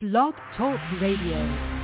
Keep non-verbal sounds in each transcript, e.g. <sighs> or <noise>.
Blog Talk Radio.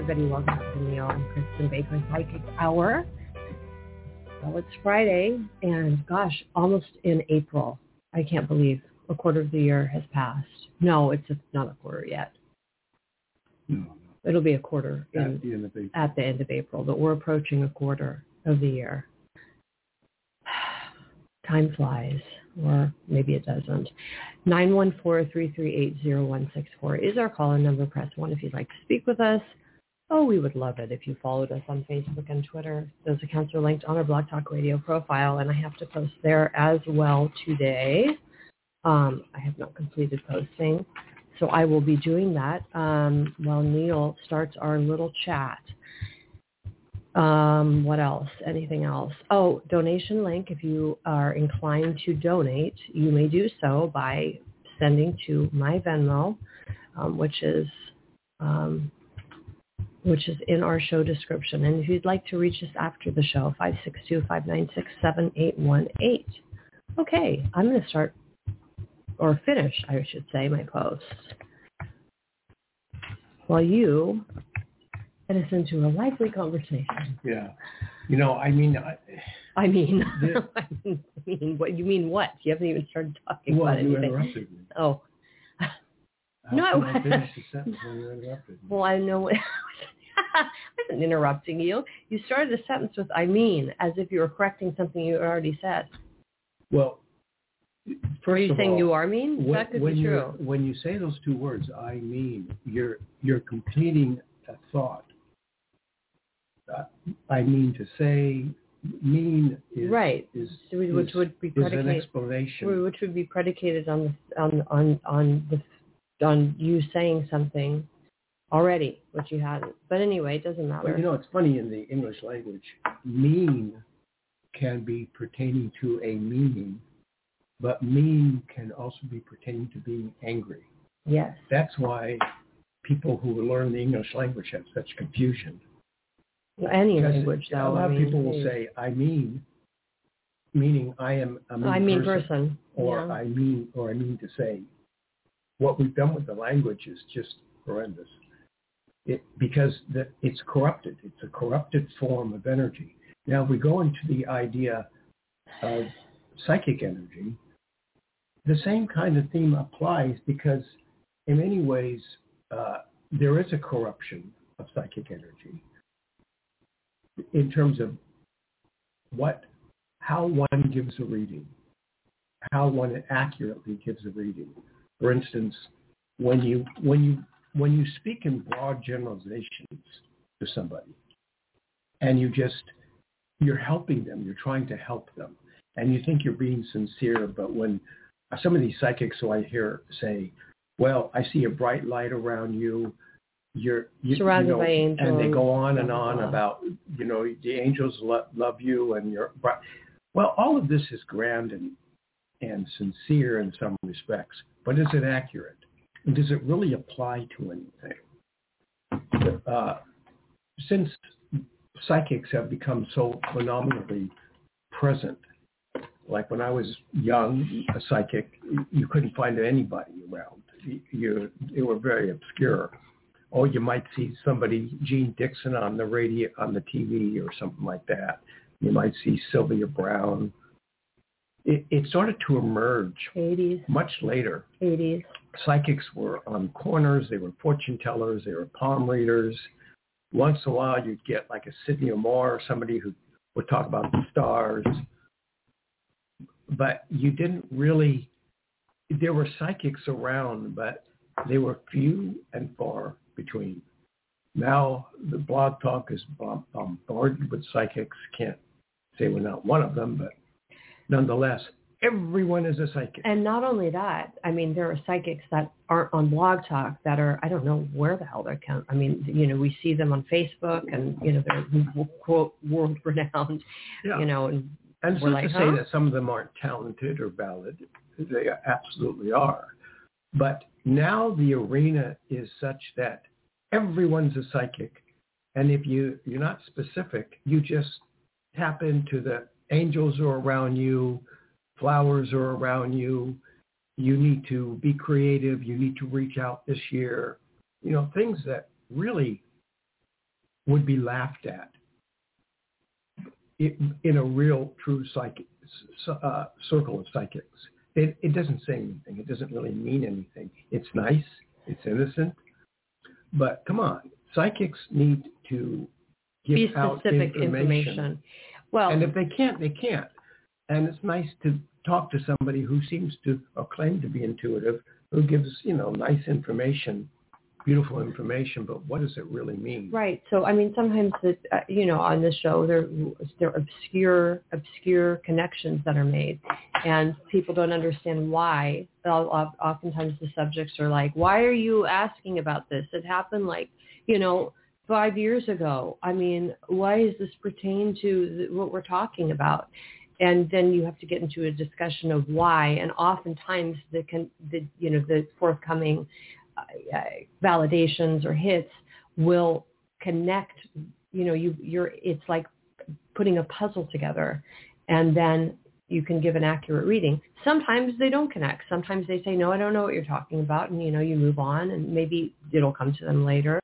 Everybody. Welcome to the Neil and Kristin Baker Psychic Hour. Well, it's Friday, and gosh, almost in April. I can't believe a quarter of the year has passed. No, it's not a quarter yet. No, It'll be a quarter no. in, At the end of April. at the end of April, but we're approaching a quarter of the year. <sighs> Time flies, or maybe it doesn't. 914-338-0164 is our call-in number. Press 1 if you'd like to speak with us. Oh, we would love it if you followed us on Facebook and Twitter. Those accounts are linked on our Blog Talk Radio profile, and I have to post there as well today. Um, I have not completed posting, so I will be doing that um, while Neil starts our little chat. Um, what else? Anything else? Oh, donation link. If you are inclined to donate, you may do so by sending to my Venmo, um, which is um, which is in our show description. And if you'd like to reach us after the show, 562-596-7818. Okay, I'm going to start, or finish, I should say, my post. While you get us into a lively conversation. Yeah. You know, I mean, I, I mean. <laughs> I mean, what you mean? What you haven't even started talking well, about anything. Oh, How No, I come I wasn't. the sentence when you interrupted me? well, I know. <laughs> I wasn't interrupting you. You started a sentence with "I mean," as if you were correcting something you already said. Well, Are you saying all, you are mean? when, that could when be you true. when you say those two words, I mean, you're you're completing a thought. Uh, I mean to say, mean is right. is which is- would be predicated, explanation. which would be predicated on the on on on the on you saying something already, which you hadn't. But anyway, it doesn't matter. Well, you know, it's funny in the English language, mean can be pertaining to a meaning, but mean can also be pertaining to being angry. yes. That's why people who learn the English language have such confusion. Any Because language, though. a lot I of people will say, I mean, meaning I am a mean, I mean person, person. or yeah. I mean, or I mean to say. What we've done with the language is just horrendous. It, because the, it's corrupted. It's a corrupted form of energy. Now, if we go into the idea of psychic energy, the same kind of theme applies because in many ways uh, there is a corruption of psychic energy in terms of what, how one gives a reading, how one accurately gives a reading. For instance, when you when you when you speak in broad generalizations to somebody, and you just you're helping them, you're trying to help them, and you think you're being sincere, but when some of these psychics who I hear say, "Well, I see a bright light around you," you're you, Surrounded you know, by angels, and they go on and on about you know the angels lo- love you and you're bright. Well, all of this is grand and and sincere in some respects, but is it accurate? And does it really apply to anything? Uh, since psychics have become so phenomenally present, like when I was young, a psychic, you couldn't find anybody around. You, you were very obscure. Or you might see somebody, Jeane Dixon, on the radio, on the TV, or something like that. You might see Sylvia Browne. It, it started to emerge 80s, much later 80s. psychics were on corners, they were fortune tellers, they were palm readers, once in a while you'd get like a Sydney Omarr or somebody who would talk about the stars. But you didn't really, there were psychics around, but they were few and far between. Now the blog talk is bombarded with psychics. Can't say we're not one of them, but nonetheless, everyone is a psychic. And not only that, I mean, there are psychics that aren't on Blog Talk that are, I don't know where the hell they're count. I mean, you know, we see them on Facebook and, you know, they're quote world <laughs> renowned, yeah. you know, and, and it's not like, to huh? say that some of them aren't talented or valid. They absolutely are. But now the arena is such that everyone's a psychic. And if you, you're not specific, you just tap into the angels are around you, flowers are around you, you need to be creative, you need to reach out this year, you know, things that really would be laughed at in a real true psychic uh, circle of psychics. It, it doesn't say anything. It doesn't really mean anything. It's nice. It's innocent. But come on, psychics need to give Be out specific information. information. Well, and if they can't, they can't. And it's nice to talk to somebody who seems to or claim to be intuitive, who gives you know nice information, beautiful information. But what does it really mean? Right. So I mean, sometimes the, uh, you know on the show there there are obscure obscure connections that are made, and people don't understand why. Oftentimes the subjects are like, "Why are you asking about this? It happened like you know." Five years ago. I mean, why does this pertain to what we're talking about? And then you have to get into a discussion of why. And oftentimes the, the you know, the forthcoming uh, uh, validations or hits will connect, you know, you, you're, it's like putting a puzzle together. And then you can give an accurate reading. Sometimes they don't connect. Sometimes they say, no, I don't know what you're talking about. And, you know, you move on and maybe it'll come to them later.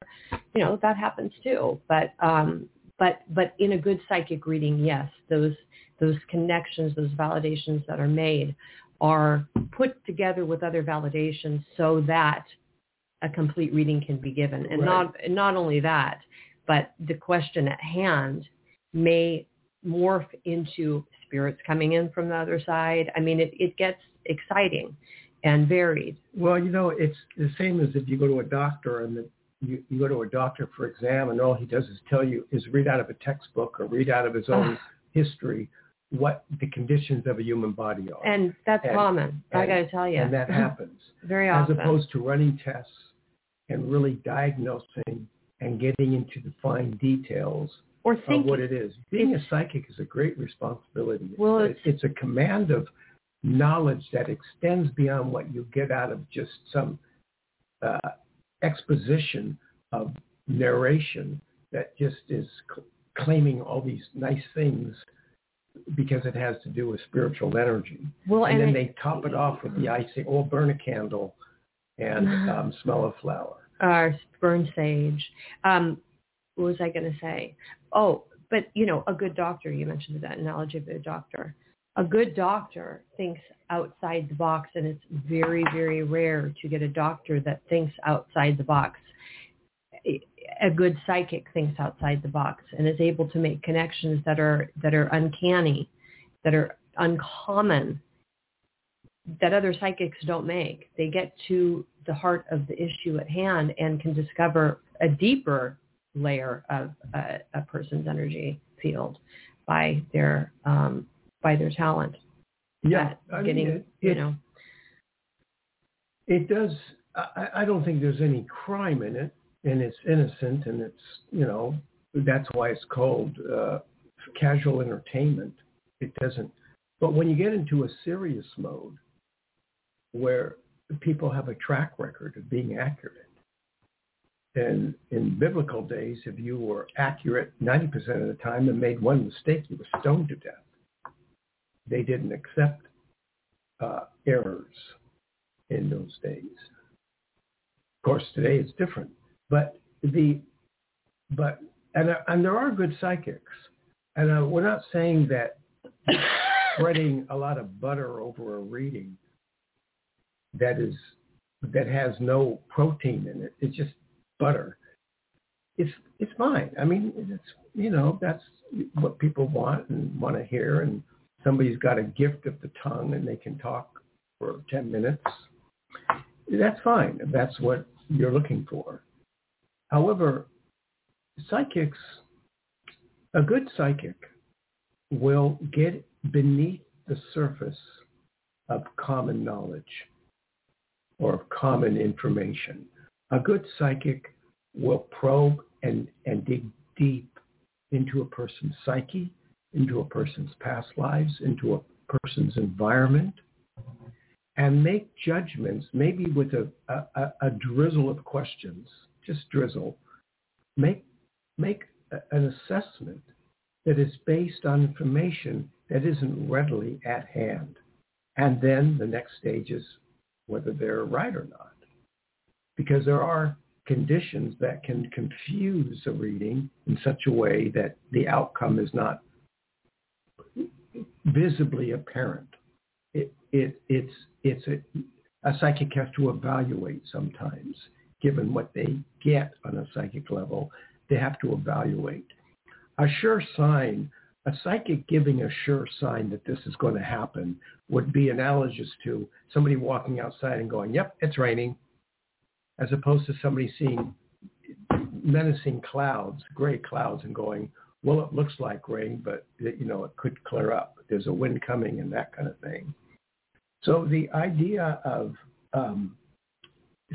You know, that happens too. But, um, but, but in a good psychic reading, yes, those, those connections, those validations that are made are put together with other validations so that a complete reading can be given. And right. not, not only that, but the question at hand may morph into spirits coming in from the other side. I mean, it, it gets exciting and varied. Well, you know, it's the same as if you go to a doctor and the, you, you go to a doctor for exam and all he does is tell you is read out of a textbook or read out of his own history what the conditions of a human body are. And that's and, common. And, I got to tell you. And that happens. <laughs> Very often. As opposed to running tests and really diagnosing and getting into the fine details or thinking. of what it is. Being a psychic is a great responsibility. Well, it's, it's a command of knowledge that extends beyond what you get out of just some uh, exposition of narration that just is cl- claiming all these nice things because it has to do with spiritual energy. Well, and, and then it, they top it off with the icing or burn a candle and <sighs> um, smell a flower. Or burn sage. Um, what was I going to say? Oh, but you know, a good doctor, you mentioned that analogy of a doctor. A good doctor thinks outside the box and it's very, very rare to get a doctor that thinks outside the box. A good psychic thinks outside the box and is able to make connections that are that are uncanny, that are uncommon, that other psychics don't make. They get to the heart of the issue at hand and can discover a deeper layer of a, a person's energy field by their um, by their talent. Yeah, I getting mean, it, you it, know. It does. I, I don't think there's any crime in it, and it's innocent, and it's you know that's why it's called uh, casual entertainment. It doesn't. But when you get into a serious mode, where people have a track record of being accurate, and in biblical days, if you were accurate 90% of the time and made one mistake, you were stoned to death. They didn't accept uh, errors in those days. Of course, today it's different. But the but and and there are good psychics, and uh, we're not saying that spreading a lot of butter over a reading that is that has no protein in it. It's just butter it's it's fine. I mean, it's you know that's what people want and want to hear, and somebody's got a gift of the tongue and they can talk for ten minutes. That's fine. If that's what you're looking for. However, psychics, a good psychic, will get beneath the surface of common knowledge or of common information. A good psychic will probe and, and dig deep into a person's psyche, into a person's past lives, into a person's environment, and make judgments, maybe with a, a, a drizzle of questions, just drizzle, make, make an assessment that is based on information that isn't readily at hand. And then the next stage is whether they're right or not. Because there are conditions that can confuse a reading in such a way that the outcome is not visibly apparent. It, it, it's, it's a, a psychic has to evaluate sometimes, given what they get on a psychic level, they have to evaluate. A sure sign, a psychic giving a sure sign that this is going to happen would be analogous to somebody walking outside and going, yep, it's raining as opposed to somebody seeing menacing clouds, gray clouds, and going, well, it looks like rain, but you know it could clear up. There's a wind coming and that kind of thing. So the idea of um,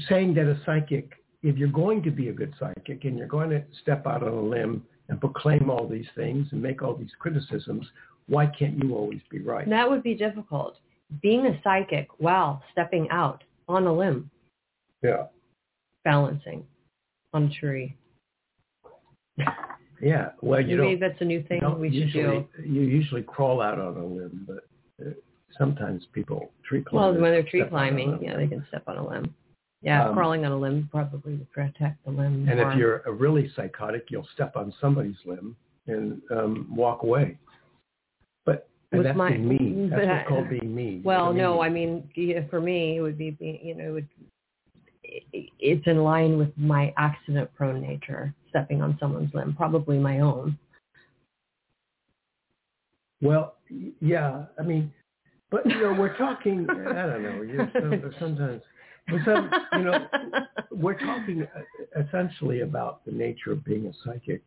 saying that a psychic, if you're going to be a good psychic and you're going to step out on a limb and proclaim all these things and make all these criticisms, why can't you always be right? That would be difficult. Being a psychic while stepping out on a limb. Yeah balancing on a tree. Yeah, well, you maybe that's a new thing we should usually, do. You usually crawl out on a limb, but uh, sometimes people tree climb. Well, when they're tree climbing, yeah, they can step on a limb. Yeah, um, crawling on a limb probably would protect the limb. And more. if you're a really psychotic, you'll step on somebody's limb and um, walk away. But that's my, being mean. <laughs> That's what's called being mean. Well, no, I mean, for me, it would be, being, you know, it would it's in line with my accident-prone nature, stepping on someone's limb, probably my own. Well, yeah, I mean, but you know, we're talking. I don't know. You sometimes, some, you know, we're talking essentially about the nature of being a psychic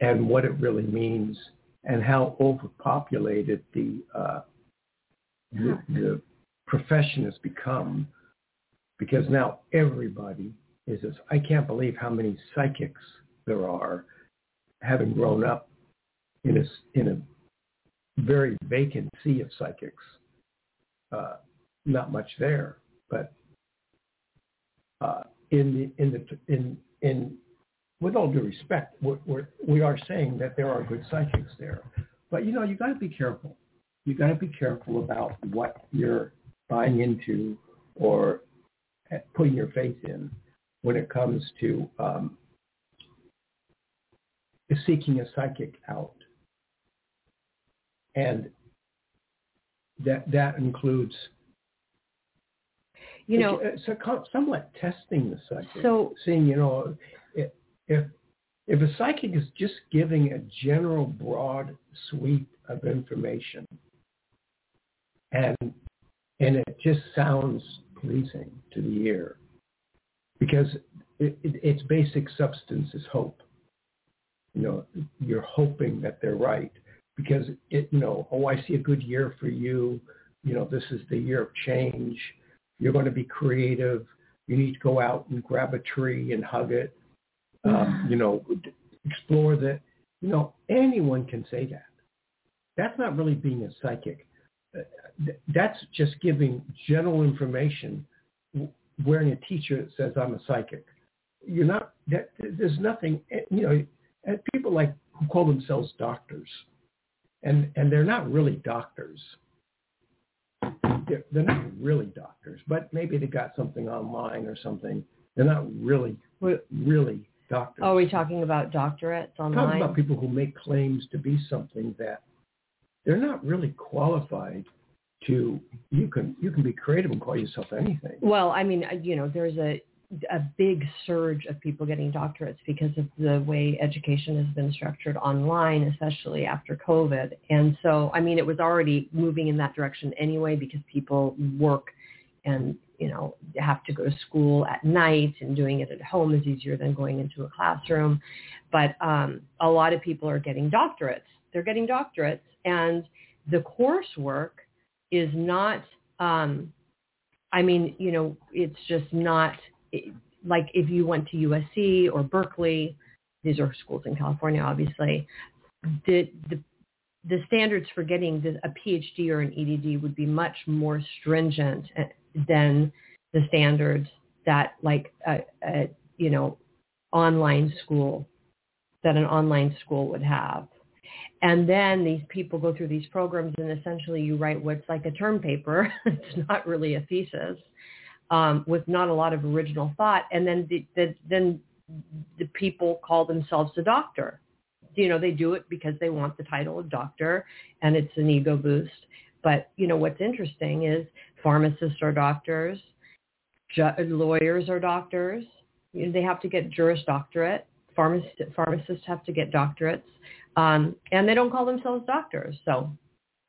and what it really means, and how overpopulated the uh, the, the profession has become because now everybody is this. I can't believe how many psychics there are having grown up in a, in a very vacant sea of psychics. Uh, not much there, but uh, in the in the in in with all due respect, we're, we're, we are saying that there are good psychics there, but you know you got to be careful. You got to be careful about what you're buying into or putting your faith in when it comes to um, seeking a psychic out. And that that includes you know so somewhat testing the psychic so seeing you know if if a psychic is just giving a general broad sweep of information and and it just sounds pleasing to the ear because it, it, its basic substance is hope. You know, you're hoping that they're right because it, you know, oh, I see a good year for you. You know, this is the year of change. You're going to be creative. You need to go out and grab a tree and hug it. Um, you know, explore that. You know, anyone can say that. That's not really being a psychic that's just giving general information wearing a t-shirt that says I'm a psychic. You're not, that, there's nothing, eh, you know, eh, people like who call themselves doctors and, and they're not really doctors. They're, they're not really doctors, but maybe they got something online or something. They're not really, really doctors. Are we talking about doctorates online? Talking about people who make claims to be something that they're not really qualified to you can you can be creative and call yourself anything. Well, I mean, you know, there's a a big surge of people getting doctorates because of the way education has been structured online, especially after COVID. And so, I mean, it was already moving in that direction anyway because people work and, you know, have to go to school at night and doing it at home is easier than going into a classroom. But um, a lot of people are getting doctorates. They're getting doctorates and the coursework is not, um, I mean, you know, it's just not like if you went to USC or Berkeley, these are schools in California, obviously, the, the, the standards for getting a PhD or an EDD would be much more stringent eh, than the standards that like a, a you know online school that an online school would have. And then these people go through these programs and essentially you write what's like a term paper. <laughs> it's not really a thesis um, with not a lot of original thought. And then the, the, then the people call themselves a doctor. You know, they do it because they want the title of doctor and it's an ego boost. But, you know, what's interesting is pharmacists are doctors, ju- lawyers are doctors. You know, they have to get Juris Doctorate. Pharmacist, pharmacists have to get doctorates. Um, and they don't call themselves doctors. So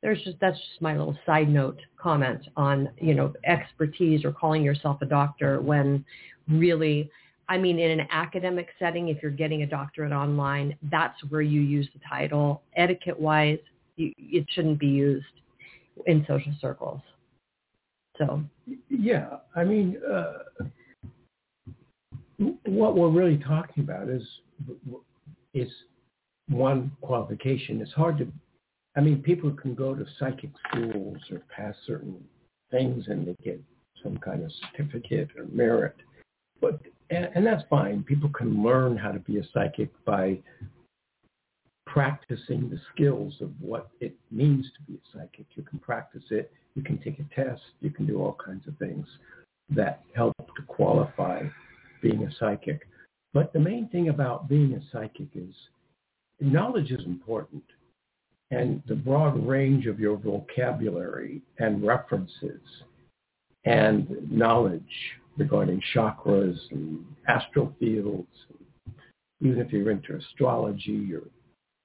there's just that's just my little side note comment on you know expertise or calling yourself a doctor when really I mean in an academic setting if you're getting a doctorate online that's where you use the title. Etiquette wise you, it shouldn't be used in social circles. So. Yeah I mean uh, what we're really talking about is is one qualification it's hard to I mean, people can go to psychic schools or pass certain things and they get some kind of certificate or merit. But and, and that's fine. People can learn how to be a psychic by practicing the skills of what it means to be a psychic. You can practice it. You can take a test. You can do all kinds of things that help to qualify being a psychic. But the main thing about being a psychic is knowledge is important and the broad range of your vocabulary and references and knowledge regarding chakras and astral fields, even if you're into astrology or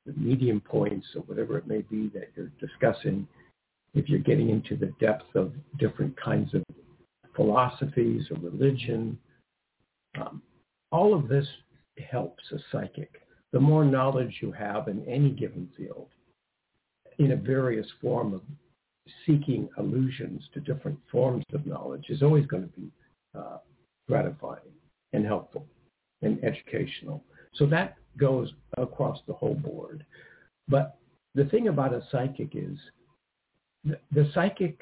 the medium points or whatever it may be that you're discussing, if you're getting into the depth of different kinds of philosophies or religion, um, all of this helps a psychic. The more knowledge you have in any given field, in a various form of seeking allusions to different forms of knowledge is always going to be uh, gratifying and helpful and educational. So that goes across the whole board. But the thing about a psychic is the, the psychic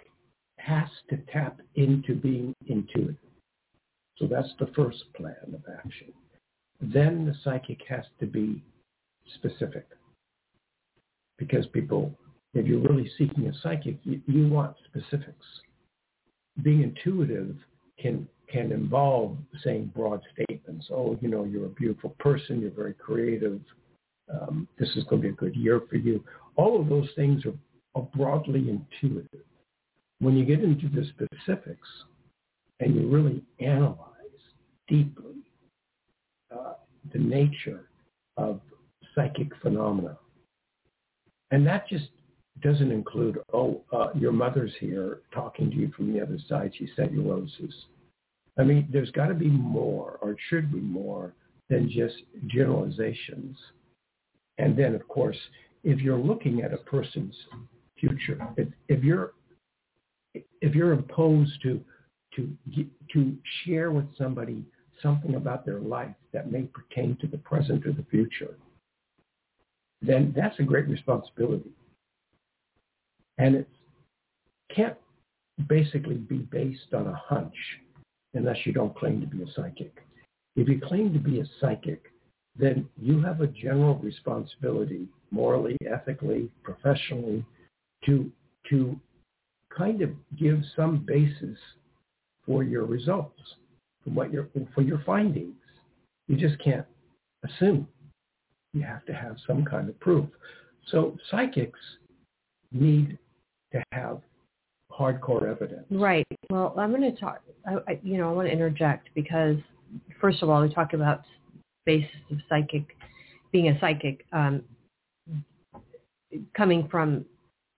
has to tap into being intuitive. So that's the first plan of action. Then the psychic has to be specific because people if you're really seeking a psychic, you, you want specifics. Being intuitive can can involve saying broad statements. Oh, you know, you're a beautiful person. You're very creative. Um, this is going to be a good year for you. All of those things are, are broadly intuitive. When you get into the specifics and you really analyze deeply the nature of psychic phenomena, and that just doesn't include, oh, uh, your mother's here talking to you from the other side. She sent you roses. I mean, there's got to be more, or it should be more, than just generalizations. And then, of course, if you're looking at a person's future, if, if you're if you're opposed to to to share with somebody something about their life that may pertain to the present or the future, then that's a great responsibility. And it can't basically be based on a hunch unless you don't claim to be a psychic. If you claim to be a psychic, then you have a general responsibility, morally, ethically, professionally, to, to kind of give some basis for your results, for, what your, for your findings. You just can't assume. You have to have some kind of proof. So psychics need to have hardcore evidence. Right. Well, I'm going to talk. I, I, you know, I want to interject because first of all, we talk about basis of psychic, being a psychic, um, coming from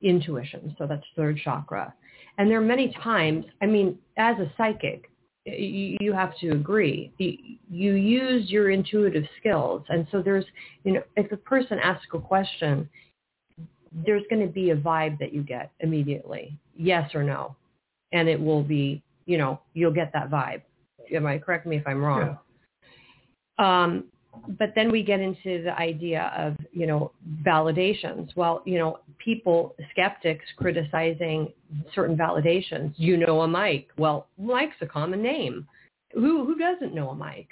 intuition. So that's third chakra. And there are many times, I mean, as a psychic, you, have to agree. You, you use your intuitive skills. And so there's, you know, if a person asks a question, there's going to be a vibe that you get immediately, yes or no. And it will be, you know, you'll get that vibe. Am I correct me if I'm wrong? Yeah. Um, but then we get into the idea of, you know, validations. Well, you know, people, skeptics criticizing certain validations. You know a Mike. Well, Mike's a common name. Who who doesn't know a Mike?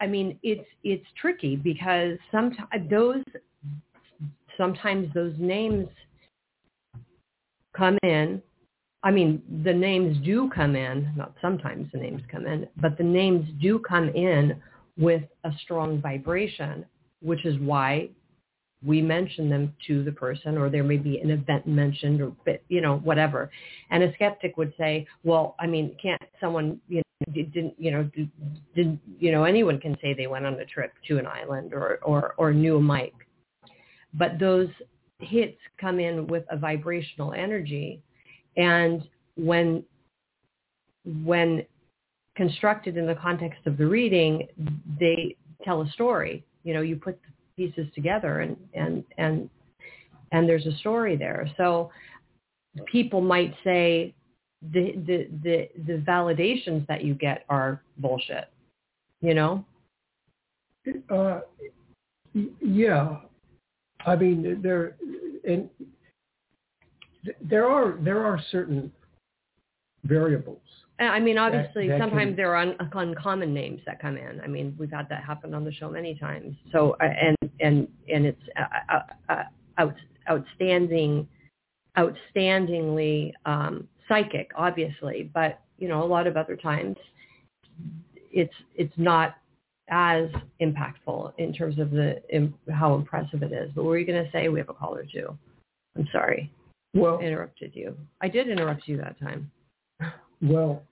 I mean, it's it's tricky because sometimes those sometimes those names come in. I mean, the names do come in, not sometimes the names come in, but the names do come in with a strong vibration, which is why we mention them to the person or there may be an event mentioned or you know whatever. And a skeptic would say well i mean can't someone you know didn't you know did you know anyone can say they went on a trip to an island or or or knew a Mike but those hits come in with a vibrational energy and when when constructed in the context of the reading, they tell a story. You know, you put the pieces together and, and, and, and there's a story there. So people might say the, the, the, the validations that you get are bullshit, you know? Uh, yeah. I mean, there, and there are, there are certain variables I mean, obviously, that, that sometimes can... there are un, uncommon names that come in. I mean, we've had that happen on the show many times. So, uh, and and and it's uh, uh, uh, out, outstanding, outstandingly um, psychic, obviously. But you know, a lot of other times, it's it's not as impactful in terms of the in, how impressive it is. But what were you going to say? We have a caller too. I'm sorry. Well, I interrupted you. I did interrupt you that time. Well, uh,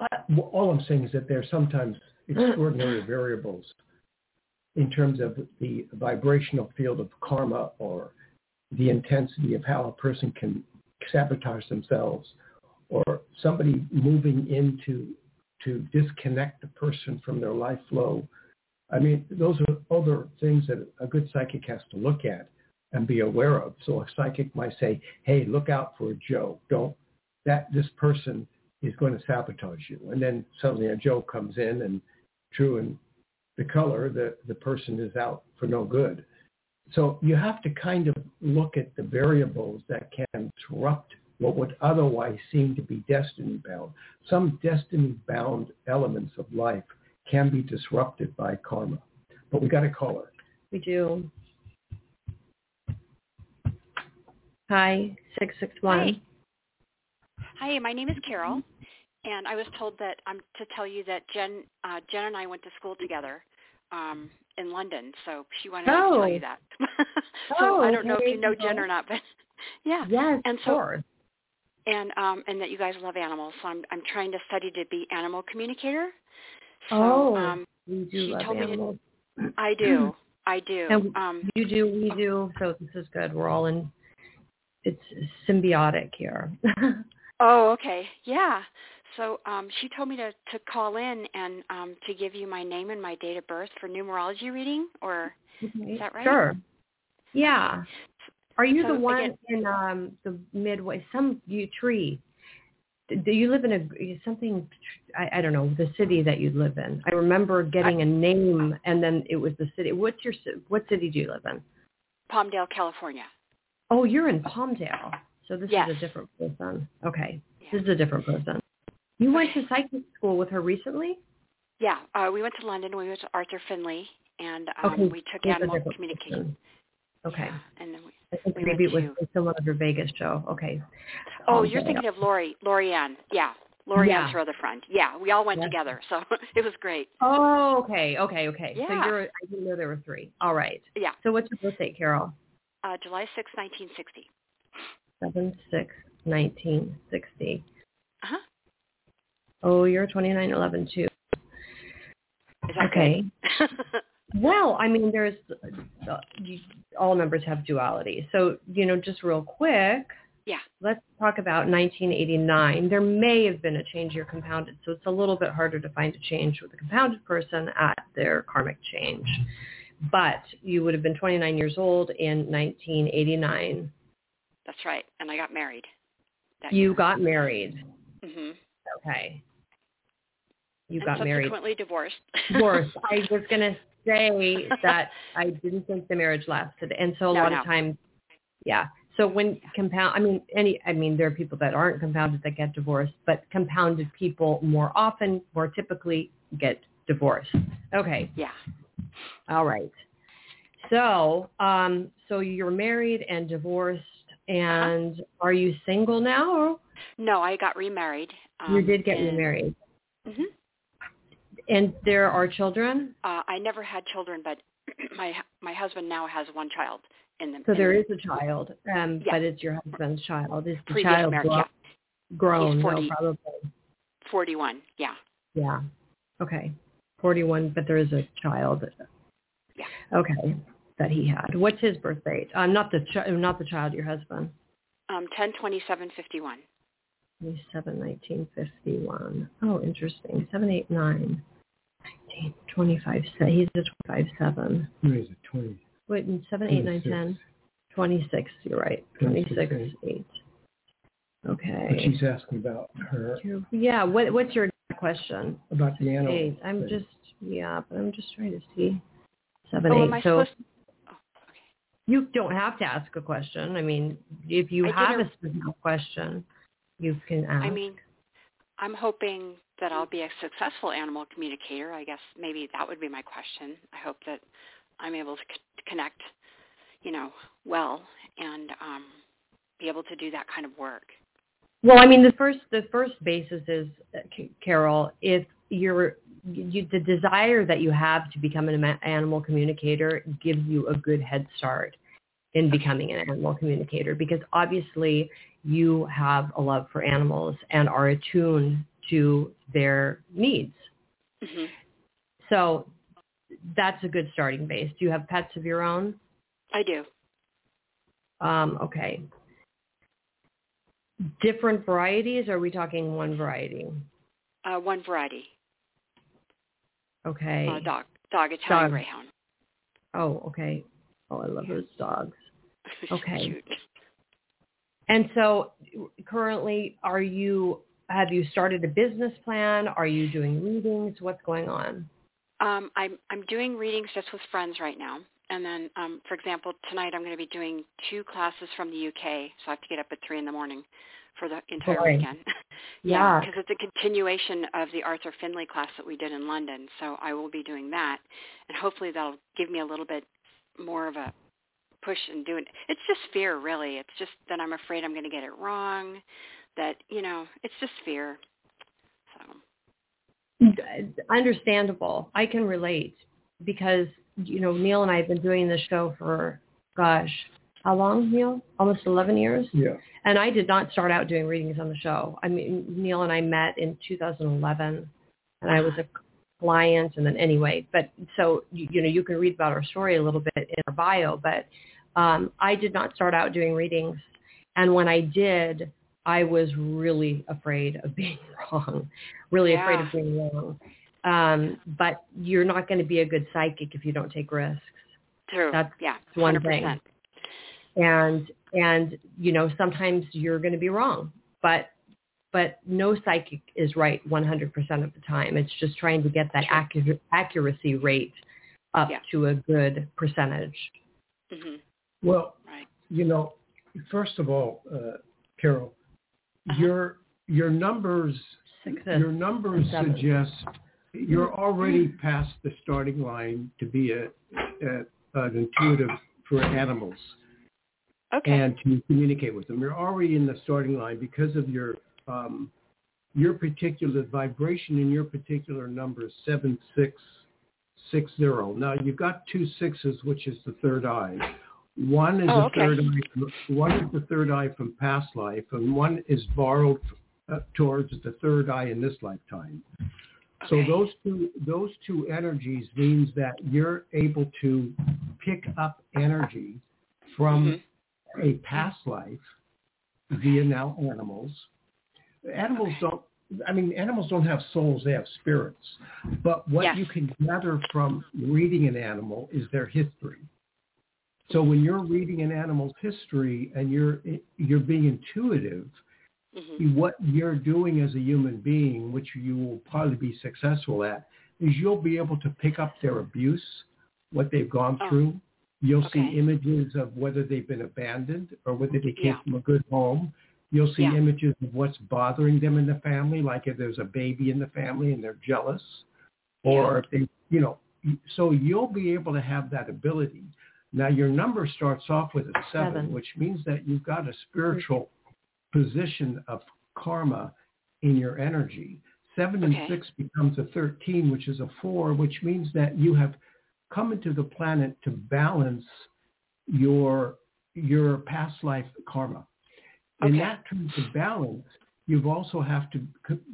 I, all I'm saying is that there are sometimes extraordinary <gasps> variables in terms of the vibrational field of karma or the intensity of how a person can sabotage themselves or somebody moving into to disconnect the person from their life flow. I mean, those are other things that a good psychic has to look at and be aware of. So a psychic might say, hey, look out for Joe. Don't that this person is going to sabotage you. And then suddenly a joke comes in and true in the color, the, the person is out for no good. So you have to kind of look at the variables that can disrupt what would otherwise seem to be destiny bound. Some destiny bound elements of life can be disrupted by karma. But we got a caller. We do. Hi, 661. Hi. Hi, my name is Carol, and I was told that I'm um, to tell you that Jen, uh, Jen and I went to school together um, in London, so she wanted oh. to tell you that. <laughs> so oh, I don't know if you know Jen or not, but <laughs> yeah. Yes, and so, course. And um, and that you guys love animals, so I'm I'm trying to study to be animal communicator. So, oh, um, we do she love told animals. Me to, I do. <clears throat> I do. And um, you do, we do. So this is good. We're all in. It's symbiotic here. <laughs> Oh, okay. Yeah. So um, she told me to, to call in and um, to give you my name and my date of birth for numerology reading, or okay. is that right? Sure. Yeah. Are you so the one get, in um, the Midway? Some you tree. Do you live in a something? I, I don't know the city that you live in. I remember getting a name, and then it was the city. What's your what city do you live in? Palmdale, California. Oh, you're in Palmdale. So this yes. is a different person. Okay. This is a different person. You went to psychic school with her recently? Yeah. Uh, we went to London. We went to Arthur Findlay, and um, okay. we took animal communication. Okay. And then we, I think we maybe it was to, someone of her Vegas show. Okay. Oh, you're thinking of Lori, Lori Ann. Yeah. Lori yeah. Ann's her other friend. Yeah, we all went yes. together, so <laughs> it was great. Oh, okay, okay, okay. Yeah. So you're, I didn't know there were three. All right. Yeah. So what's your birthday, Carol? Uh, July 6, 1960. Seven six nineteen sixty. Uh-huh. Oh, you're 2911 too. okay. <laughs> well, I mean, there's uh, all numbers have duality. So, you know, just real quick. Yeah. Let's talk about 1989. There may have been a change year compounded, so it's a little bit harder to find a change with a compounded person at their karmic change. But you would have been 29 years old in 1989. That's right, and I got married. you year. got married. Mhm. Okay. You and got married. Subsequently divorced. <laughs> divorced. I was going to say that I didn't think the marriage lasted, and so a no, lot no. of times, yeah. So when compound, I mean, any, I mean, there are people that aren't compounded that get divorced, but compounded people more often, more typically get divorced. Okay. Yeah. All right. So, um, so you're married and divorced. And are you single now? No, I got remarried. Um, you did get and, remarried. Mhm. And there are children? Uh, I never had children, but <clears throat> my my husband now has one child in the. So in there the, is a child, um, yeah. but it's your husband's child. Is the Previous child marriage, grown? yeah. grown? He's 40, no, probably. Forty-one. Yeah. Yeah. Okay. Forty-one, but there is a child. Yeah. Okay, that he had. What's his birth date? Um, not the ch- not the child, your husband. Um, ten twenty-seven fifty-one. 27, 1951. Oh, interesting. 789. 19, 25, he's a 25, 7. No, he's a 20. Wait, 7, 8, 9, 10. 26, you're right. 26, 26 8. Okay. But she's asking about her. Yeah, what, what's your question? About the animal. Eight. I'm thing. just, yeah, but I'm just trying to see. 7, oh, 8. am I so supposed to, okay. You don't have to ask a question. I mean, if you I have a specific question, you can ask. I mean, I'm hoping that I'll be a successful animal communicator. I guess maybe that would be my question. I hope that I'm able to c- connect, you know, well and um, be able to do that kind of work. Well, I mean, the first the first basis is uh, Carol. If you're you, the desire that you have to become an animal communicator gives you a good head start in becoming an animal communicator because obviously you have a love for animals and are attuned to their needs. Mm-hmm. So that's a good starting base. Do you have pets of your own? I do. Um, okay. Different varieties? Or are we talking one variety? Uh, one variety. Okay. Uh, dog. Dog Italian Dog. Greyhound. Oh, okay. Oh, I love those dogs. <laughs> Okay. And so currently, are you, have you started a business plan? Are you doing readings? What's going on? Um, I'm I'm doing readings just with friends right now, and then, um, for example, tonight I'm going to be doing two classes from the UK, so I have to get up at three in the morning for the entire Boy. weekend. <laughs> Yeah. because it's a continuation of the Arthur Findlay class that we did in London, so I will be doing that, and hopefully that'll give me a little bit more of a push in doing. It. It's just fear, really. It's just that I'm afraid I'm going to get it wrong. That you know, it's just fear. So. Understandable. I can relate because, you know, Neil and I have been doing this show for, gosh, how long, Neil? Almost 11 years? Yeah. And I did not start out doing readings on the show. I mean, Neil and I met in 2011, and I was a client, and then anyway. But so, you, you know, you can read about our story a little bit in our bio, but um, I did not start out doing readings. And when I did, I was really afraid of <laughs> being wrong, really Yeah. afraid of being wrong. Um, but you're not going to be a good psychic if you don't take risks. True. That's yeah. one 100%. thing. And and you know sometimes you're going to be wrong, but but no psychic is right 100% of the time. It's just trying to get that True. accuracy rate up Yeah. to a good percentage. hmm Well, Right. you know, first of all, uh, Carol, Uh-huh. your your numbers Success. your numbers Seven. suggest you're already past the starting line to be a, a an intuitive for animals Okay. and to communicate with them. You're already in the starting line because of your um, your particular vibration in your particular number is seven six six zero. Now you've got two sixes, which is the third eye. One is Oh, the okay. third eye. One is the third eye from past life, and one is borrowed uh, towards the third eye in this lifetime. So those two those two energies means that you're able to pick up energy from Mhm. A past life via now animals. Animals don't. I mean, animals don't have souls; they have spirits. But what Yes. you can gather from reading an animal is their history. So when you're reading an animal's history and you're you're being intuitive, Mhm. what you're doing as a human being, which you will probably be successful at, is you'll be able to pick up their abuse, what they've gone Oh, through. You'll okay. see images of whether they've been abandoned or whether they came Yeah. from a good home. You'll see Yeah. images of what's bothering them in the family, like if there's a baby in the family and they're jealous, or if they, you know, so you'll be able to have that ability. Now your number starts off with a seven, Seven. which means that you've got a spiritual position of karma in your energy. Seven and six becomes a 13, which is a four, which means that you have come into the planet to balance your your past life karma. In that terms of balance, you've also have to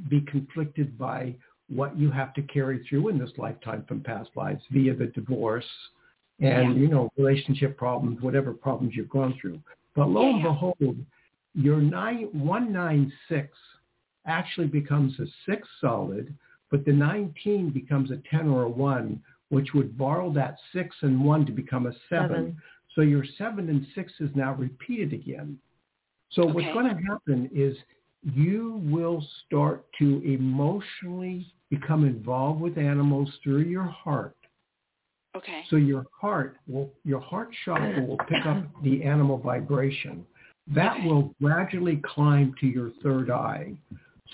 be conflicted by what you have to carry through in this lifetime from past lives via the divorce and Yeah. you know relationship problems, whatever problems you've gone through. But lo Yeah, and behold, your nine one nine six actually becomes a six solid, but the nineteen becomes a ten or a one, which would borrow that six and one to become a seven. Seven. So your seven and six is now repeated again. So what's going to happen is you will start to emotionally become involved with animals through your heart. Okay. So your heart will, your heart chakra will pick up <clears throat> the animal vibration. That Okay. will gradually climb to your third eye.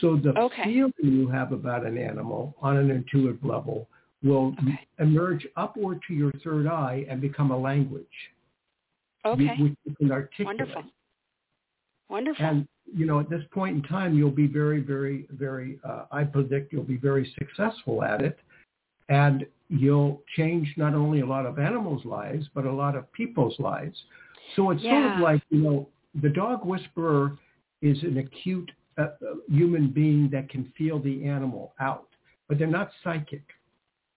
So the Okay. feeling you have about an animal on an intuitive level will Okay. emerge upward to your third eye and become a language Okay. which you can articulate. Wonderful. Wonderful. And you know, at this point in time, you'll be very, very, very. Uh, I predict you'll be very successful at it, and you'll change not only a lot of animals' lives, but a lot of people's lives. So it's sort of like you know, the dog whisperer is an acute uh, uh, human being that can feel the animal out, but they're not psychic.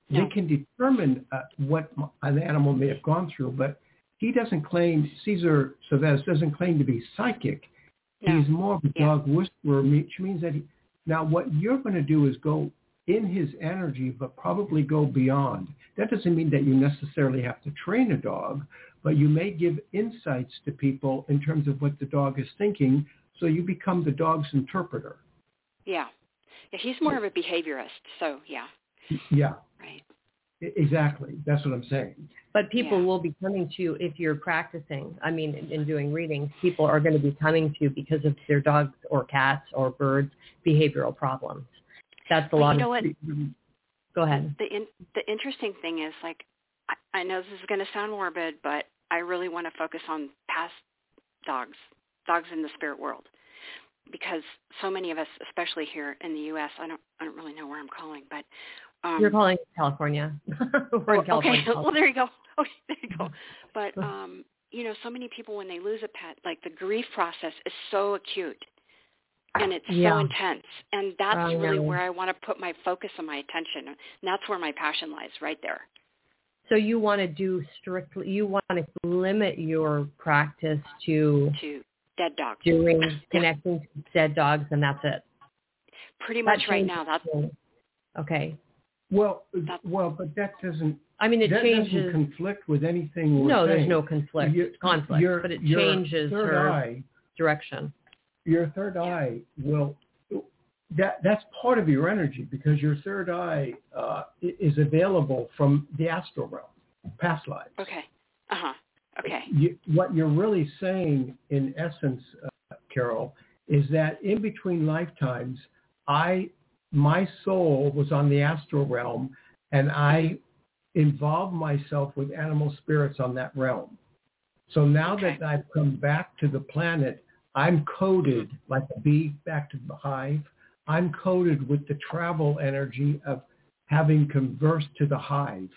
They can determine uh, what an animal may have gone through, but he doesn't claim, Caesar Chavez doesn't claim to be psychic. No. He's more of a Yeah. dog whisperer, which means that he, now what you're going to do is go in his energy, but probably go beyond. That doesn't mean that you necessarily have to train a dog, but you may give insights to people in terms of what the dog is thinking, so you become the dog's interpreter. Yeah. Yeah, he's more of a behaviorist, so yeah. Yeah, exactly. That's what I'm saying. But people Yeah. will be coming to you if you're practicing. I mean, in, in doing readings, people are going to be coming to you because of their dogs or cats or birds' behavioral problems. That's a lot you know of. what? Go ahead. The in, the interesting thing is like I, I know this is going to sound morbid, but I really want to focus on past dogs, dogs in the spirit world, because so many of us, especially here in the U.S., I don't I don't really know where I'm calling, but um, You're calling California. <laughs> We're in Oh, California. Okay, <laughs> well there you go. Okay, <laughs> there you go. But um, you know, so many people when they lose a pet, like the grief process is so acute, and it's Yeah. so intense, and that's I really where I want to put my focus and my attention, and that's where my passion lies, right there. So you want to do strictly, you want to limit your practice to To dead dogs. doing connecting to dead dogs, and that's it. Pretty That much right now. That's. Okay. Well, That's- well, but that doesn't I mean, it that changes. doesn't conflict with anything. We're No, there's no conflict. Your- conflict, your- but it changes her eye direction. your third eye will that that's part of your energy because your third eye uh, is available from the astral realm, past lives. okay. Uh huh. Okay. You, what you're really saying, in essence, uh, Carol, is that in between lifetimes, I my soul was on the astral realm, and I involved myself with animal spirits on that realm. So now Okay. that I've come back to the planet, I'm coded like a bee back to the hive. I'm coded with the travel energy of having conversed to the hive,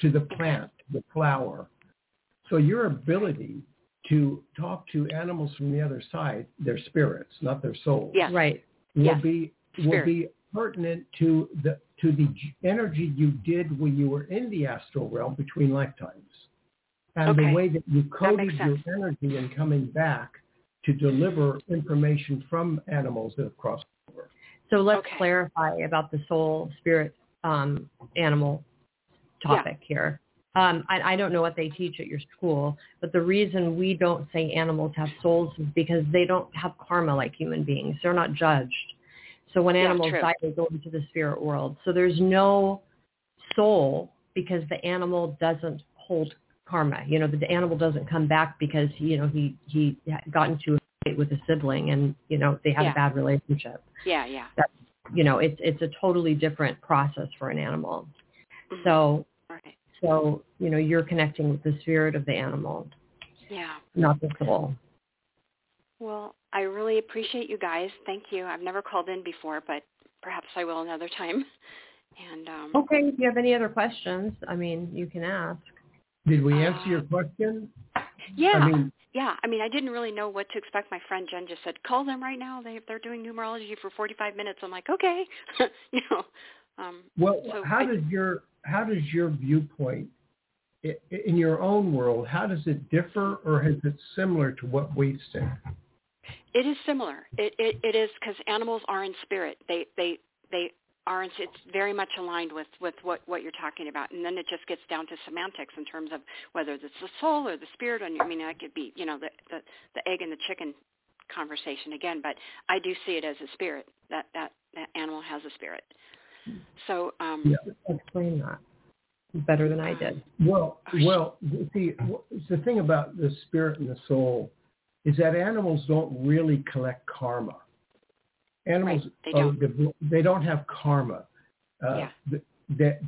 to the plant, the flower. So your ability to talk to animals from the other side, their spirits, not their souls, Yes. Right. will Yes. be will Spirit. be pertinent to the to the energy you did when you were in the astral realm between lifetimes, and Okay. the way that you coded makes your sense. energy in coming back to deliver information from animals that have crossed over. So let's Okay. clarify about the soul, spirit, um, animal topic here. Um, I, I don't know what they teach at your school, but the reason we don't say animals have souls is because they don't have karma like human beings. They're not judged. So when Yeah, animals true. die, they go into the spirit world. So there's no soul because the animal doesn't hold karma. You know, the, animal doesn't come back because you know he he got into a fight with a sibling and you know they had Yeah. a bad relationship Yeah, yeah. you know it's it's a totally different process for an animal Mhm. so right. so you know you're connecting with the spirit of the animal Yeah. not the soul Well, I really appreciate you guys. Thank you. I've never called in before, but perhaps I will another time. <laughs> And um okay if you have any other questions i mean you can ask Did we answer your Uh, question? yeah. I mean, yeah, I mean, I didn't really know what to expect. My friend Jen just said, "Call them right now. They they're doing numerology for 45 minutes." I'm like, "Okay." <laughs> you know. Um well, So how I- does your how does your viewpoint in your own world? How does it differ, or is it similar to what we've seen? It is similar. It it, it is because animals are in spirit. They they they are. In, it's very much aligned with with what what you're talking about. And then it just gets down to semantics in terms of whether it's the soul or the spirit. And I mean, that could be you know the the the egg and the chicken conversation again. But I do see it as a spirit. That that that animal has a spirit. So um Yeah. explain that better than i did Well, well, see, the thing about the spirit and the soul is that animals don't really collect karma. Animals, Right, they don't. devo- they don't have karma. Uh, Yeah. th- That,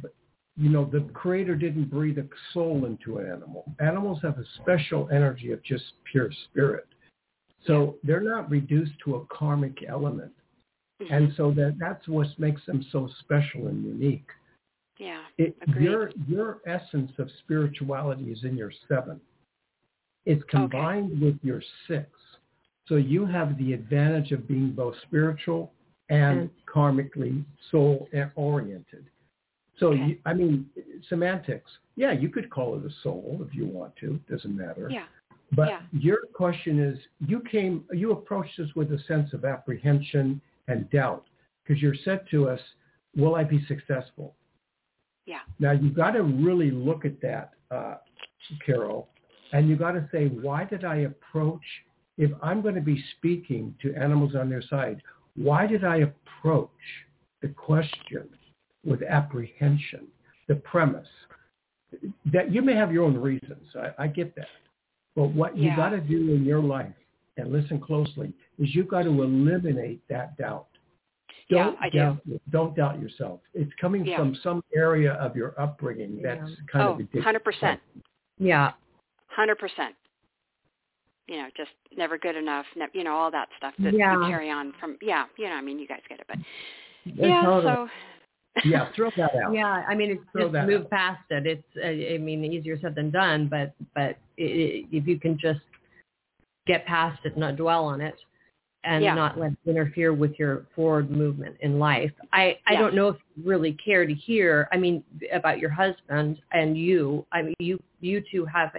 you know, the creator didn't breathe a soul into an animal. Animals have a special energy of just pure spirit. So they're not reduced to a karmic element. mhm. And so that, that's what makes them so special and unique. yeah, It, your your essence of spirituality is in your seven. It's combined with your six. So you have the advantage of being both spiritual and karmically soul oriented. So Okay. you, I mean, semantics. Yeah, you could call it a soul if you want to. Doesn't matter. yeah, But Yeah. your question is, you came, you approached us with a sense of apprehension and doubt because you're said to us, will I be successful? yeah, Now you've got to really look at that, uh, Carol, and you got to say, why did I approach? If I'm going to be speaking to animals on their side, why did I approach the question with apprehension, the premise? That you may have your own reasons. I, I get that, but what you Yeah. got to do in your life, and listen closely, is you've got to eliminate that doubt. Yeah, Don't I do. doubt, Don't doubt yourself. It's coming Yeah. from some area of your upbringing Yeah. that's kind oh, of ridiculous. 100%. yeah hundred percent. You know, just never good enough. Ne- you know, all that stuff that Yeah. you carry on from. Yeah, you know, I mean, you guys get it, but yeah. totally. So <laughs> Yeah, throw that out. Yeah, I mean, it's Throw just move out. past it. It's, uh, I mean, easier said than done, but but i i if you can just get past it, not dwell on it, and Yeah. not let it interfere with your forward movement in life. I I Yeah. don't know if you really care to hear. I mean, about your husband and you. I mean, you you two have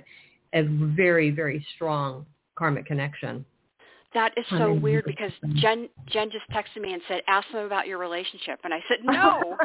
a very very strong karmic connection. that is so weird because Jen Jen just texted me and said, "Ask them about your relationship," and I said, <laughs> "No."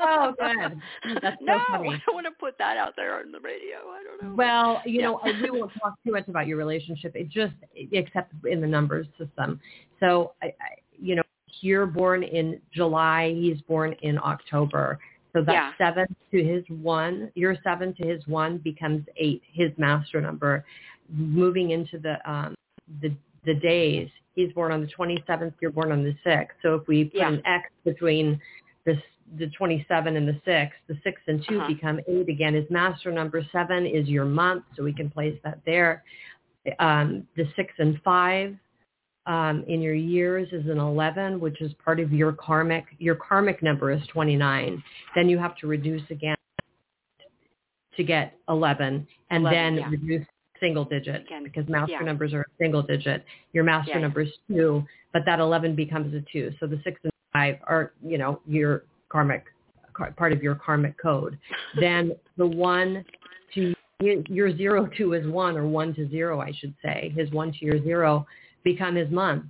oh, good. <laughs> That's so no, funny. I don't want to put that out there on the radio. I don't know. Well, you Yeah. know, we won't talk too much about your relationship. It just, except in the numbers system. So, I, I, you know, you're born in July. He's born in October. So that Yeah. seven to his one. Your seven to his one becomes eight. His master number. Moving into the um, the the days. He's born on the 27th. You're born on the 6th. So if we put Yeah. an X between this the 27 and the 6, the 6 and 2 Uh-huh. become 8 again. His master number 7 is your month, so we can place that there. Um, the 6 and 5 um, in your years is an 11, which is part of your karmic. Your karmic number is 29. Then you have to reduce again to get 11, and 11, then yeah. reduce single digit Again, because master yeah. numbers are a single digit. Your master Yeah. number is two, but that 11 becomes a two. So the six and five are, you know, your karmic part of your karmic code. <laughs> then the one to your zero to his one or one to zero, I should say, is one to your zero become his month.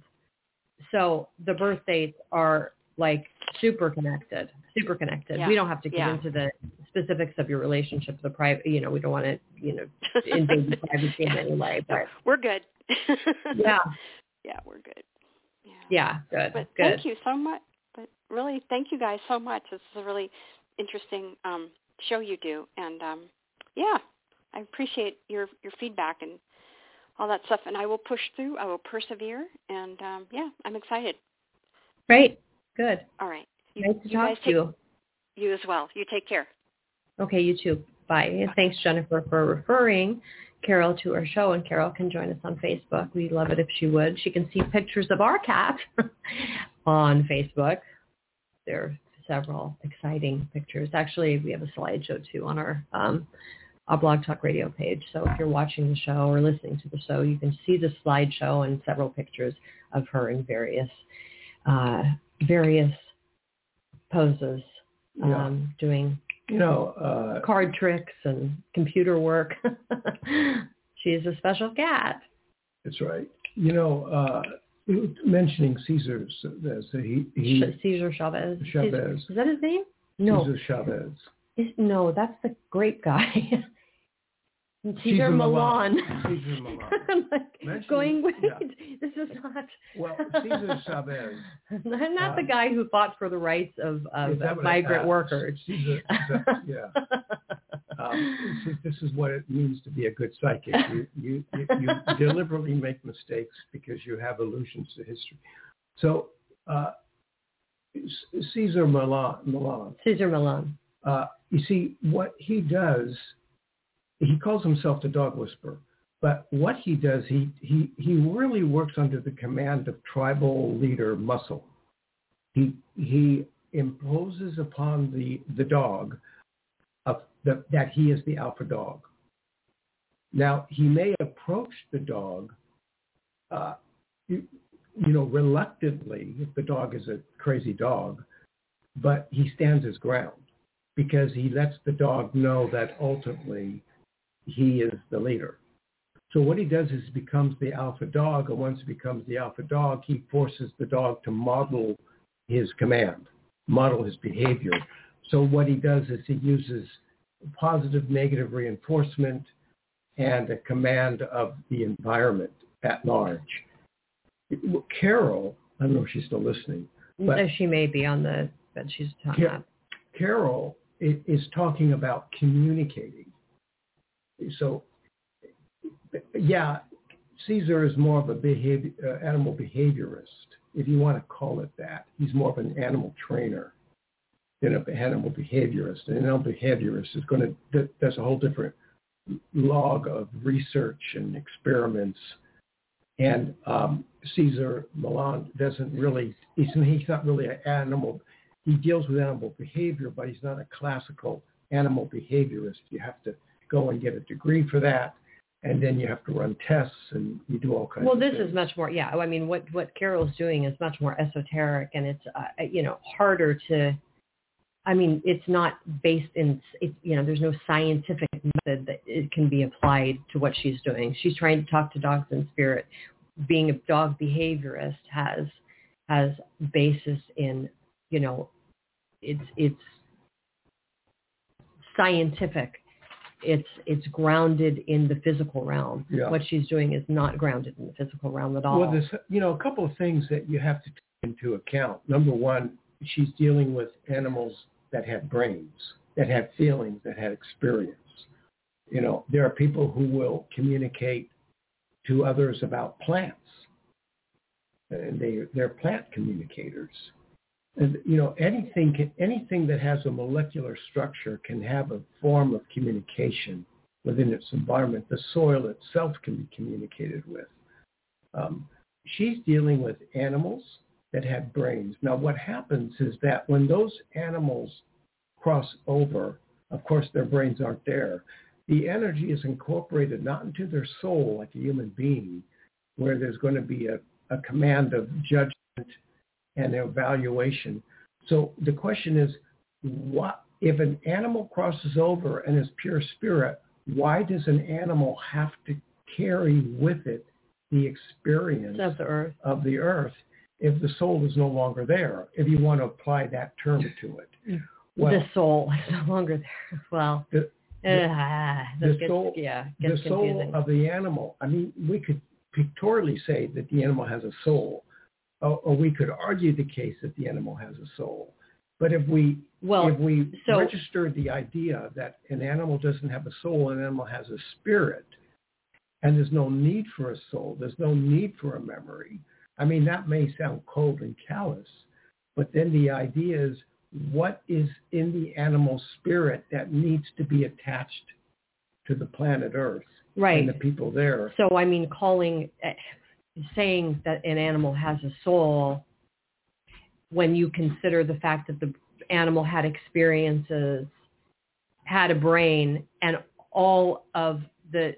So the birth dates are like super connected, super connected. Yeah. We don't have to get Yeah. into the specifics of your relationship, the private, you know, we don't want to, you know, invade the <laughs> privacy in any way, but we're good. <laughs> yeah, yeah, we're good. Yeah. yeah, good, But good. thank you so much. But really, thank you guys so much. This is a really interesting um, show you do, and um, yeah, I appreciate your your feedback and all that stuff. And I will push through. I will persevere, and um, yeah, I'm excited. Great, good. All right. You, Nice to talk to take, you. You as well. You take care. Okay, you too. Bye. And thanks, Jennifer, for referring Carol to our show. And Carol can join us on Facebook. We'd love it if she would. She can see pictures of our cat <laughs> on Facebook. There are several exciting pictures. Actually, we have a slideshow too on our um, our Blog Talk Radio page. So if you're watching the show or listening to the show, you can see the slideshow and several pictures of her in various uh, various poses, Yeah. um, doing You know, uh, card tricks and computer work. <laughs> She's a special cat. that's right. You know, uh, mentioning Caesar, Chavez, he, he Sh- Cesar Chavez. Chavez. Caesar- is that his name? No. Caesar Chavez. Is- no, that's the grape guy. <laughs> Cesar Millan. <laughs> Cesar Millan. <laughs> Like, going, wait, yeah. <laughs> this is not... Well, Caesar Chavez. not the Um, guy who fought for the rights of, of Is that what I- migrant uh, workers. Caesar, yeah. Um, this, is, this is what it means to be a good psychic. You, you, you, you deliberately make mistakes because you have allusions to history. So uh, Cesar Millan, Millan Cesar Millan. uh, you see, what he does, he calls himself the dog whisperer. But what he does, he, he, he really works under the command of tribal leader Muscle. He, he imposes upon the, the dog the, that he is the alpha dog. Now, he may approach the dog, uh, you, you know, reluctantly if the dog is a crazy dog, but he stands his ground because he lets the dog know that ultimately he is the leader. So what he does is he becomes the alpha dog, and once he becomes the alpha dog, he forces the dog to model his command, model his behavior. So what he does is he uses positive, negative reinforcement and a command of the environment at large. Carol, I don't know if she's still listening, But- Uh, she may be on the, but she's talking Yeah. Carol is talking about communicating. So, yeah, Caesar is more of a behavior, uh, animal behaviorist, if you want to call it that. He's more of an animal trainer than an animal behaviorist. An animal behaviorist is going to, that's a whole different log of research and experiments. And um, Cesar Millan doesn't really, he's, he's not really an animal he deals with animal behavior, but he's not a classical animal behaviorist. You have to go and get a degree for that, and then you have to run tests, and you do all kinds of Well, of this things. is much more, yeah. I mean, what what Carol's doing is much more esoteric, and it's uh, you know harder to. I mean, it's not based in, it, you know, there's no scientific method that it can be applied to what she's doing. She's trying to talk to dogs in spirit. Being a dog behaviorist has has basis in, you know, it's it's scientific. It's it's grounded in the physical realm. Yeah. What she's doing is not grounded in the physical realm at all. Well, there's you know a couple of things that you have to take into account. Number one, she's dealing with animals that have brains, that have feelings, that have experience. You know, there are people who will communicate to others about plants, and they they're plant communicators. And you know, anything can, anything that has a molecular structure can have a form of communication within its environment. The soil itself can be communicated with. Um, she's dealing with animals that have brains. Now, what happens is that when those animals cross over, of course, their brains aren't there. the energy is incorporated not into their soul like a human being, where there's going to be a, a command of judgment and evaluation. So the question is, what if an animal crosses over and is pure spirit? Why does an animal have to carry with it the experience of the earth? Of the earth, if the soul is no longer there, if you want to apply that term to it. Mm. Well, the soul is no longer there. <laughs> Well, the, the, uh, the gets, soul, yeah, the soul of the animal. I mean, we could pictorially say that the animal has a soul, or, or we could argue the case that the animal has a soul. But if we well, if we so, registered the idea that an animal doesn't have a soul, an animal has a spirit, and there's no need for a soul, there's no need for a memory. I mean, that may sound cold and callous, but then the idea is what is in the animal spirit that needs to be attached to the planet Earth right. and the people there. So, I mean, calling, eh, saying that an animal has a soul when you consider the fact that the animal had experiences, had a brain, and all of the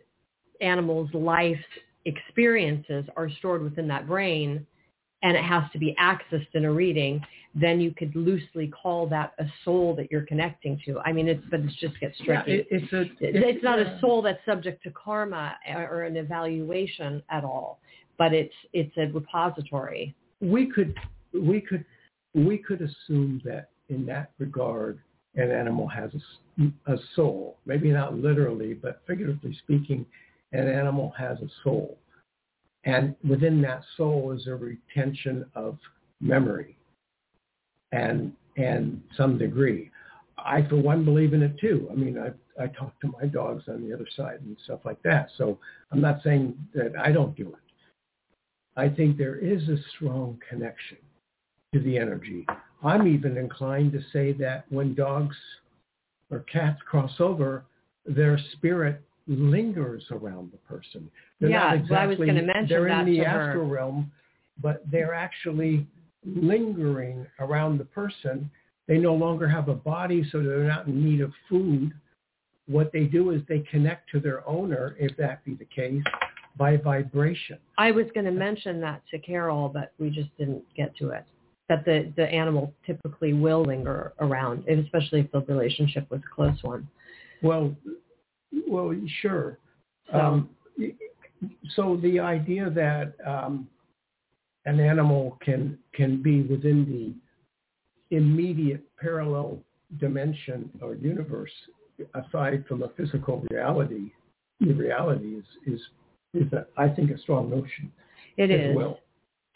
animal's life experiences are stored within that brain and it has to be accessed in a reading, then you could loosely call that a soul that you're connecting to. I mean, it's but it just gets tricky. Yeah, it, it's a, it's, it's, not a soul that's subject to karma or an evaluation at all, but it's it's a repository. We could we could we could assume that in that regard, an animal has a, a soul. Maybe not literally, but figuratively speaking, an animal has a soul. And within that soul is a retention of memory and and some degree. I, for one, believe in it too. I mean, I I talk to my dogs on the other side and stuff like that. So I'm not saying that I don't do it. I think there is a strong connection to the energy. I'm even inclined to say that when dogs or cats cross over, their spirit lingers around the person. They're yeah, exactly, well, I was going to mention They're that in the astral her. realm, but they're actually lingering around the person. They no longer have a body, so they're not in need of food. What they do is they connect to their owner, if that be the case, by vibration. I was going to mention that to Carol, but we just didn't get to it. That the, the animal typically will linger around, especially if the relationship was a close one. Well, well, sure. So, um, so the idea that um, an animal can can be within the immediate parallel dimension or universe, aside from a physical reality, the reality is is is a, I think a strong notion. It is. Well.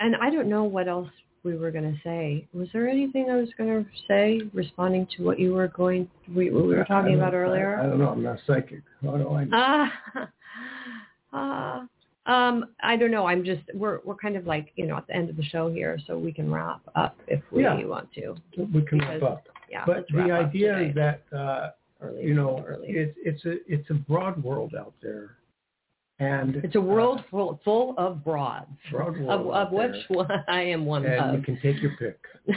And I don't know what else we were going to say. Was there anything I was going to say responding to what you were going we, we were talking about earlier? I, I, don't know. I'm not psychic. How do I know? Uh, uh, <laughs> um, I don't know. I'm just we're we're kind of like you know at the end of the show here, so we can wrap up if we yeah. want to. We can because, wrap up. Yeah, but the idea is that uh, early, you know early. it's it's a it's a broad world out there, and it's a world uh, full, full of broads. Broad of, of which one <laughs> I am one and of. you can take your pick. <laughs>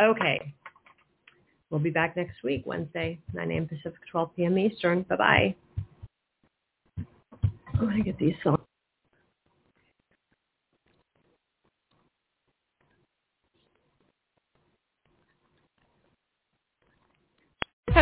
okay. We'll be back next week, Wednesday, 9 a.m. Pacific, 12 p.m. Eastern. Bye-bye. I'm going to get these songs.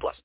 plus.